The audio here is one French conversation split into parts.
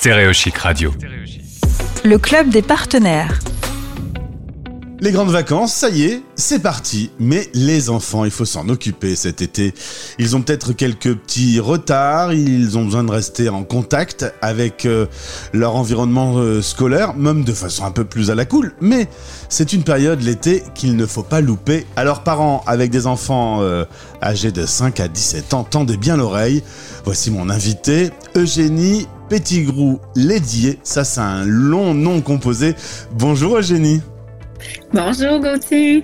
Stéréochic Radio. Le club des partenaires. Les grandes vacances, ça y est, c'est parti. Mais les enfants, il faut s'en occuper cet été. Ils ont peut-être quelques petits retards, ils ont besoin de rester en contact avec euh, leur environnement euh, scolaire, même de façon un peu plus à la cool. Mais c'est une période, l'été, qu'il ne faut pas louper. Alors parents avec des enfants euh, âgés de 5 à 17 ans, tendez bien l'oreille. Voici mon invité, Eugénie Petitgrou Lédier. Ça, c'est un long nom composé. Bonjour Eugénie. Bonjour Gauthier.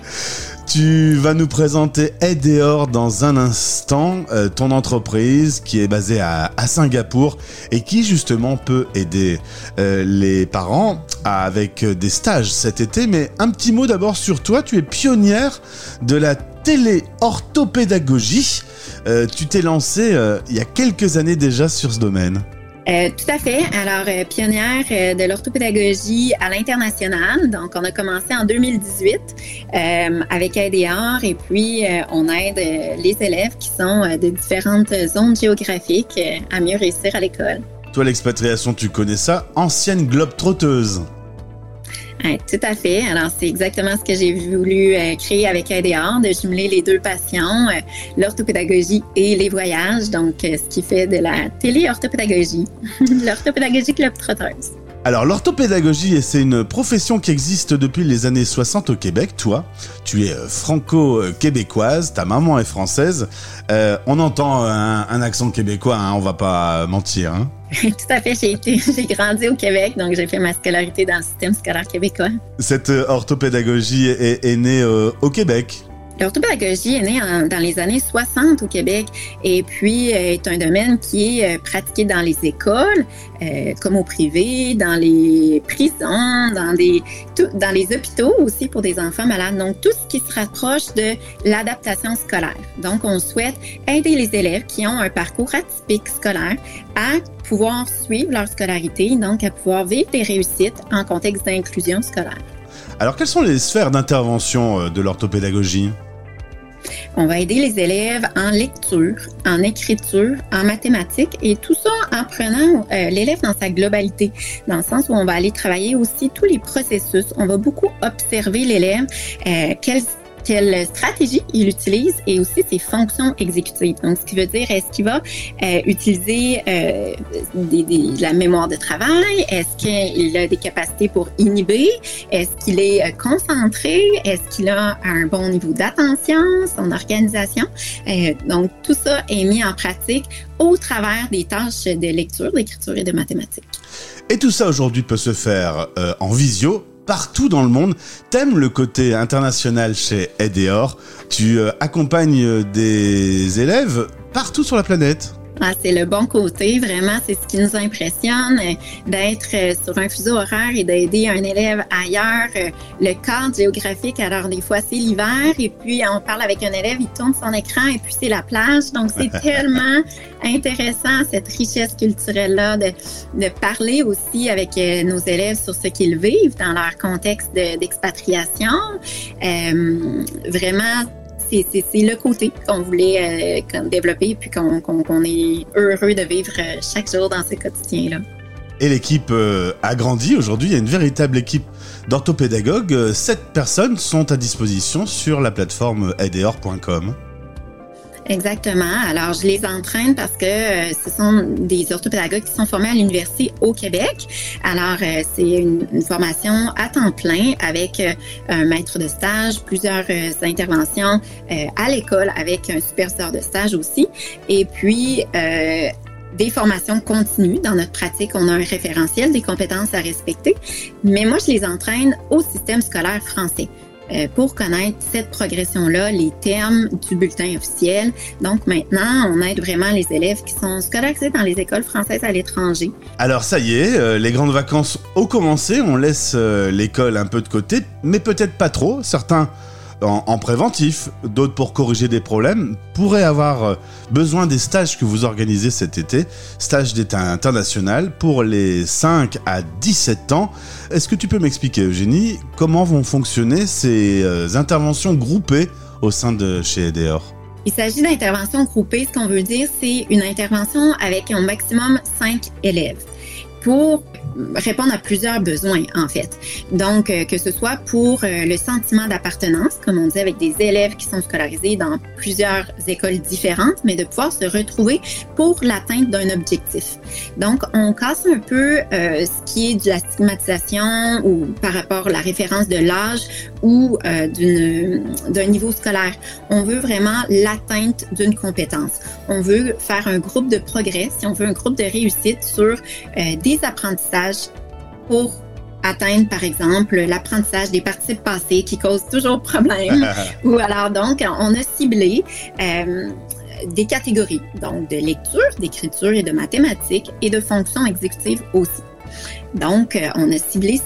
Tu vas nous présenter Edeor dans un instant, euh, ton entreprise qui est basée à, Singapour et qui justement peut aider euh, les parents avec des stages cet été. Mais un petit mot d'abord sur toi, tu es pionnière de la télé-orthopédagogie. Euh, tu t'es lancée il y a quelques années déjà sur ce domaine. Euh, tout à fait. Alors, euh, pionnière euh, de l'orthopédagogie à l'international. Donc, on a commencé en 2018 avec ADR et puis on aide les élèves qui sont de différentes zones géographiques à mieux réussir à l'école. Toi, l'expatriation, tu connais ça? Ancienne globe trotteuse tout à fait. Alors, c'est exactement ce que j'ai voulu euh, créer avec ADR, de jumeler les deux passions, euh, l'orthopédagogie et les voyages. Donc, euh, ce qui fait de la télé-orthopédagogie, l'orthopédagogie club trotteuse. Alors l'orthopédagogie, c'est une profession qui existe depuis les années 60 au Québec. Toi, tu es franco-québécoise, ta maman est française. on entend un, accent québécois, hein, on va pas mentir. Hein. Tout à fait. J'ai été, j'ai grandi au Québec, donc j'ai fait ma scolarité dans le système scolaire québécois. Cette euh, orthopédagogie est, née euh, au Québec. L'orthopédagogie est née dans les années 60 au Québec et puis euh, est un domaine qui est pratiqué dans les écoles, comme au privé, dans les prisons, dans, dans les hôpitaux aussi pour des enfants malades. Donc, tout ce qui se rapproche de l'adaptation scolaire. Donc, on souhaite aider les élèves qui ont un parcours atypique scolaire à pouvoir suivre leur scolarité, donc à pouvoir vivre des réussites en contexte d'inclusion scolaire. Alors, quelles sont les sphères d'intervention euh, de l'orthopédagogie? On va aider les élèves en lecture, en écriture, en mathématiques et tout ça en prenant euh, l'élève dans sa globalité, dans le sens où on va aller travailler aussi tous les processus. On va beaucoup observer l'élève, euh, quelle stratégie il utilise et aussi ses fonctions exécutives. Donc, ce qui veut dire, est-ce qu'il va euh, utiliser euh, la mémoire de travail? Est-ce qu'il a des capacités pour inhiber? Est-ce qu'il est euh, concentré? Est-ce qu'il a un bon niveau d'attention, son organisation? donc, tout ça est mis en pratique au travers des tâches de lecture, d'écriture et de mathématiques. Et tout ça aujourd'hui peut se faire en visio partout dans le monde. T'aimes le côté international chez Edeor. Tu euh, accompagnes euh, des élèves partout sur la planète. Ah, c'est le bon côté, vraiment, c'est ce qui nous impressionne, euh, d'être euh, sur un fuseau horaire et d'aider un élève ailleurs. Euh, le cadre géographique, alors des fois c'est l'hiver et puis on parle avec un élève, il tourne son écran et puis c'est la plage. Donc c'est tellement intéressant cette richesse culturelle-là de, de parler aussi avec nos élèves sur ce qu'ils vivent dans leur contexte d'expatriation. vraiment, c'est le côté qu'on voulait euh, développer puis qu'on est heureux de vivre euh, chaque jour dans ce quotidien-là. Et l'équipe euh, a grandi. Aujourd'hui, il y a une véritable équipe d'orthopédagogues. Sept personnes sont à disposition sur la plateforme aideor.com. Exactement. Alors, je les entraîne parce que euh, ce sont des orthopédagogues qui sont formés à l'université au Québec. Alors, euh, c'est une, formation à temps plein avec euh, un maître de stage, plusieurs interventions à l'école avec un superviseur de stage aussi. Et puis, des formations continues. Dans notre pratique, on a un référentiel des compétences à respecter, mais moi, je les entraîne au système scolaire français. Euh, pour connaître cette progression-là, les termes du bulletin officiel. Donc maintenant, on aide vraiment les élèves qui sont scolarisés dans les écoles françaises à l'étranger. Alors ça y est, euh, les grandes vacances ont commencé, on laisse euh, l'école un peu de côté, mais peut-être pas trop. Certains en, préventif, d'autres pour corriger des problèmes, pourraient avoir euh, besoin des stages que vous organisez cet été, stages d'état international pour les 5 à 17 ans. Est-ce que tu peux m'expliquer, Eugénie, comment vont fonctionner ces euh, interventions groupées au sein de chez EDEOR il s'agit d'interventions groupées. Ce qu'on veut dire, c'est une intervention avec un maximum 5 élèves. pour répondre à plusieurs besoins, en fait. Donc, euh, que ce soit pour euh, le sentiment d'appartenance, comme on dit, avec des élèves qui sont scolarisés dans plusieurs écoles différentes, mais de pouvoir se retrouver pour l'atteinte d'un objectif. Donc, on casse un peu euh, ce qui est de la stigmatisation ou par rapport à la référence de l'âge ou d'un niveau scolaire. On veut vraiment l'atteinte d'une compétence. On veut faire un groupe de progrès, si on veut un groupe de réussite sur des apprentissages pour atteindre, par exemple, l'apprentissage des participes passés qui causent toujours problème. Ou alors, donc, on a ciblé euh, des catégories, donc de lecture, d'écriture et de mathématiques et de fonctions exécutives aussi. Donc, euh, on a ciblé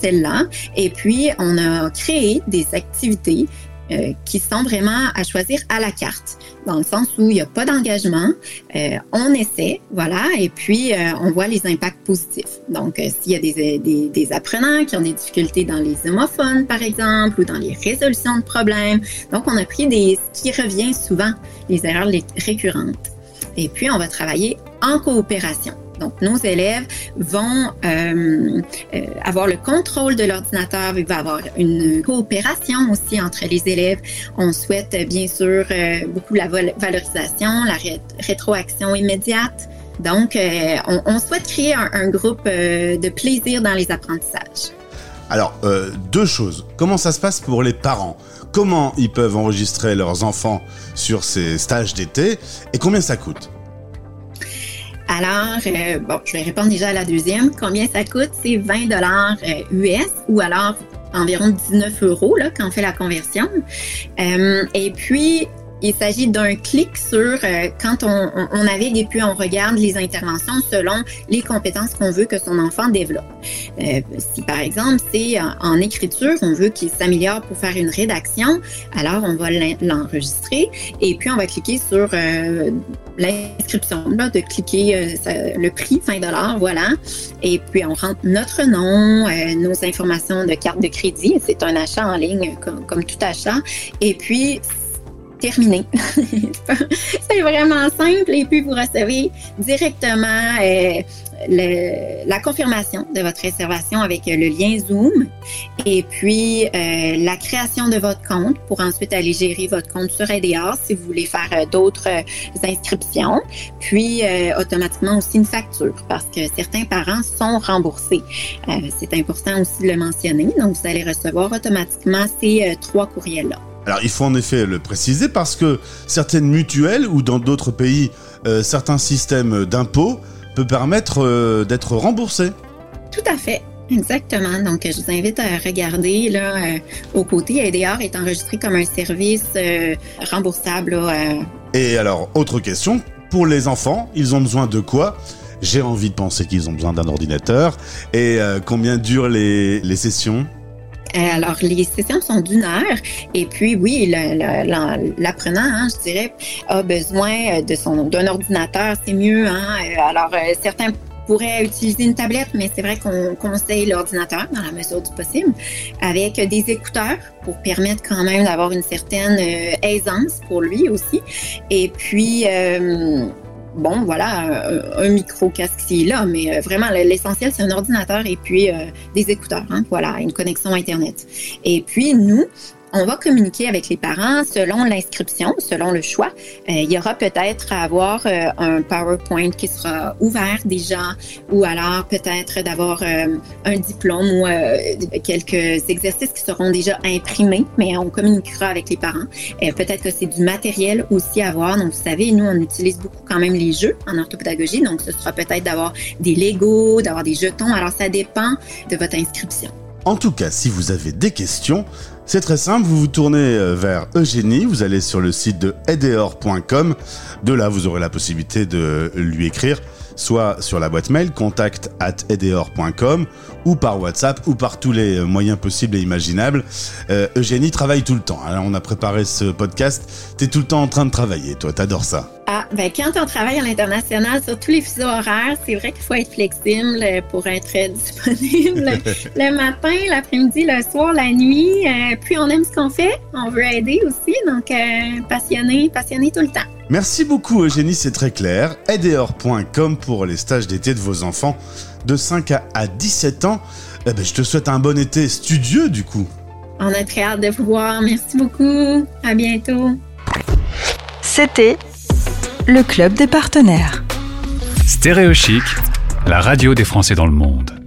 celles-là et puis on a créé des activités euh, qui sont vraiment à choisir à la carte, dans le sens où il n'y a pas d'engagement, euh, on essaie, voilà, et puis euh, on voit les impacts positifs. Donc, s'il y a des, des, des, apprenants qui ont des difficultés dans les homophones, par exemple, ou dans les résolutions de problèmes, donc on a pris des, ce qui revient souvent, les erreurs récurrentes. Et puis, on va travailler en coopération. Donc, nos élèves vont euh, euh, avoir le contrôle de l'ordinateur. Il va y avoir une coopération aussi entre les élèves. On souhaite bien sûr euh, beaucoup la valorisation, la rétroaction immédiate. Donc, on, souhaite créer un, groupe de plaisir dans les apprentissages. Alors, deux choses. Comment ça se passe pour les parents? Comment ils peuvent enregistrer leurs enfants sur ces stages d'été? Et combien ça coûte? Alors, euh, bon, je vais répondre déjà à la deuxième. Combien ça coûte? C'est 20 dollars US euh, ou alors environ 19 euros là, quand on fait la conversion. Euh, et puis, il s'agit d'un clic sur euh, quand on, on, navigue et puis on regarde les interventions selon les compétences qu'on veut que son enfant développe. Euh, si par exemple c'est en, écriture, on veut qu'il s'améliore pour faire une rédaction, alors on va l'enregistrer et puis on va cliquer sur euh, l'inscription, de cliquer le prix 20 dollars, voilà. Et puis on rentre notre nom, nos informations de carte de crédit. C'est un achat en ligne comme, comme tout achat. Et puis terminé. c'est vraiment simple et puis vous recevez directement euh, la confirmation de votre réservation avec le lien Zoom et puis euh, la création de votre compte pour ensuite aller gérer votre compte sur EDA si vous voulez faire euh, d'autres inscriptions. Puis automatiquement aussi une facture parce que certains parents sont remboursés. c'est important aussi de le mentionner. Donc vous allez recevoir automatiquement ces trois courriels-là. Alors il faut en effet le préciser parce que certaines mutuelles ou dans d'autres pays, euh, certains systèmes d'impôts peuvent permettre euh, d'être remboursés. Tout à fait. Exactement. Donc, je vous invite à regarder là euh, au côté. ADR est enregistré comme un service remboursable. Et alors, autre question pour les enfants, ils ont besoin de quoi? J'ai envie de penser qu'ils ont besoin d'un ordinateur. Et combien durent les, les sessions? euh, alors, les sessions sont d'une heure. Et puis, oui, l'apprenant, hein, je dirais, a besoin son d'un ordinateur, c'est mieux. Hein? Euh, alors, euh, certains pourraient utiliser une tablette, mais c'est vrai qu'on conseille l'ordinateur dans la mesure du possible, avec des écouteurs pour permettre quand même d'avoir une certaine aisance pour lui aussi. Et puis, bon, voilà, un, micro-casque ici là, mais euh, vraiment, l'essentiel, c'est un ordinateur et puis euh, des écouteurs, hein, voilà, une connexion Internet. Et puis, nous, on va communiquer avec les parents selon l'inscription, selon le choix. Euh, il y aura peut-être à avoir euh, un PowerPoint qui sera ouvert déjà, ou alors peut-être d'avoir euh, un diplôme ou quelques exercices qui seront déjà imprimés, mais on communiquera avec les parents. peut-être que c'est du matériel aussi à voir. Donc, vous savez, nous, on utilise beaucoup quand même les jeux en orthopédagogie. Donc, ce sera peut-être d'avoir des Legos, d'avoir des jetons. Alors, ça dépend de votre inscription. En tout cas, si vous avez des questions, c'est très simple, vous vous tournez euh, vers Eugénie, vous allez sur le site de edeor.com. De là, vous aurez la possibilité de lui écrire soit sur la boîte mail contact at edeor.com ou par WhatsApp ou par tous les moyens possibles et imaginables. Euh, Eugénie travaille tout le temps. Alors, on a préparé ce podcast. T'es tout le temps en train de travailler, toi. T'adores ça. Ah, ben quand on travaille à l'international sur tous les fuseaux horaires, c'est vrai qu'il faut être flexible pour être disponible le matin, l'après-midi, le soir, la nuit. Euh, puis on aime ce qu'on fait, on veut aider aussi, donc euh, passionné, passionné tout le temps. Merci beaucoup Eugénie, c'est très clair. Aideor.com pour les stages d'été de vos enfants de 5 à 17 ans. Eh ben, je te souhaite un bon été studieux du coup. On a très hâte de vous voir. Merci beaucoup. À bientôt. C'était le Club des partenaires. Stéréochic, la radio des Français dans le monde.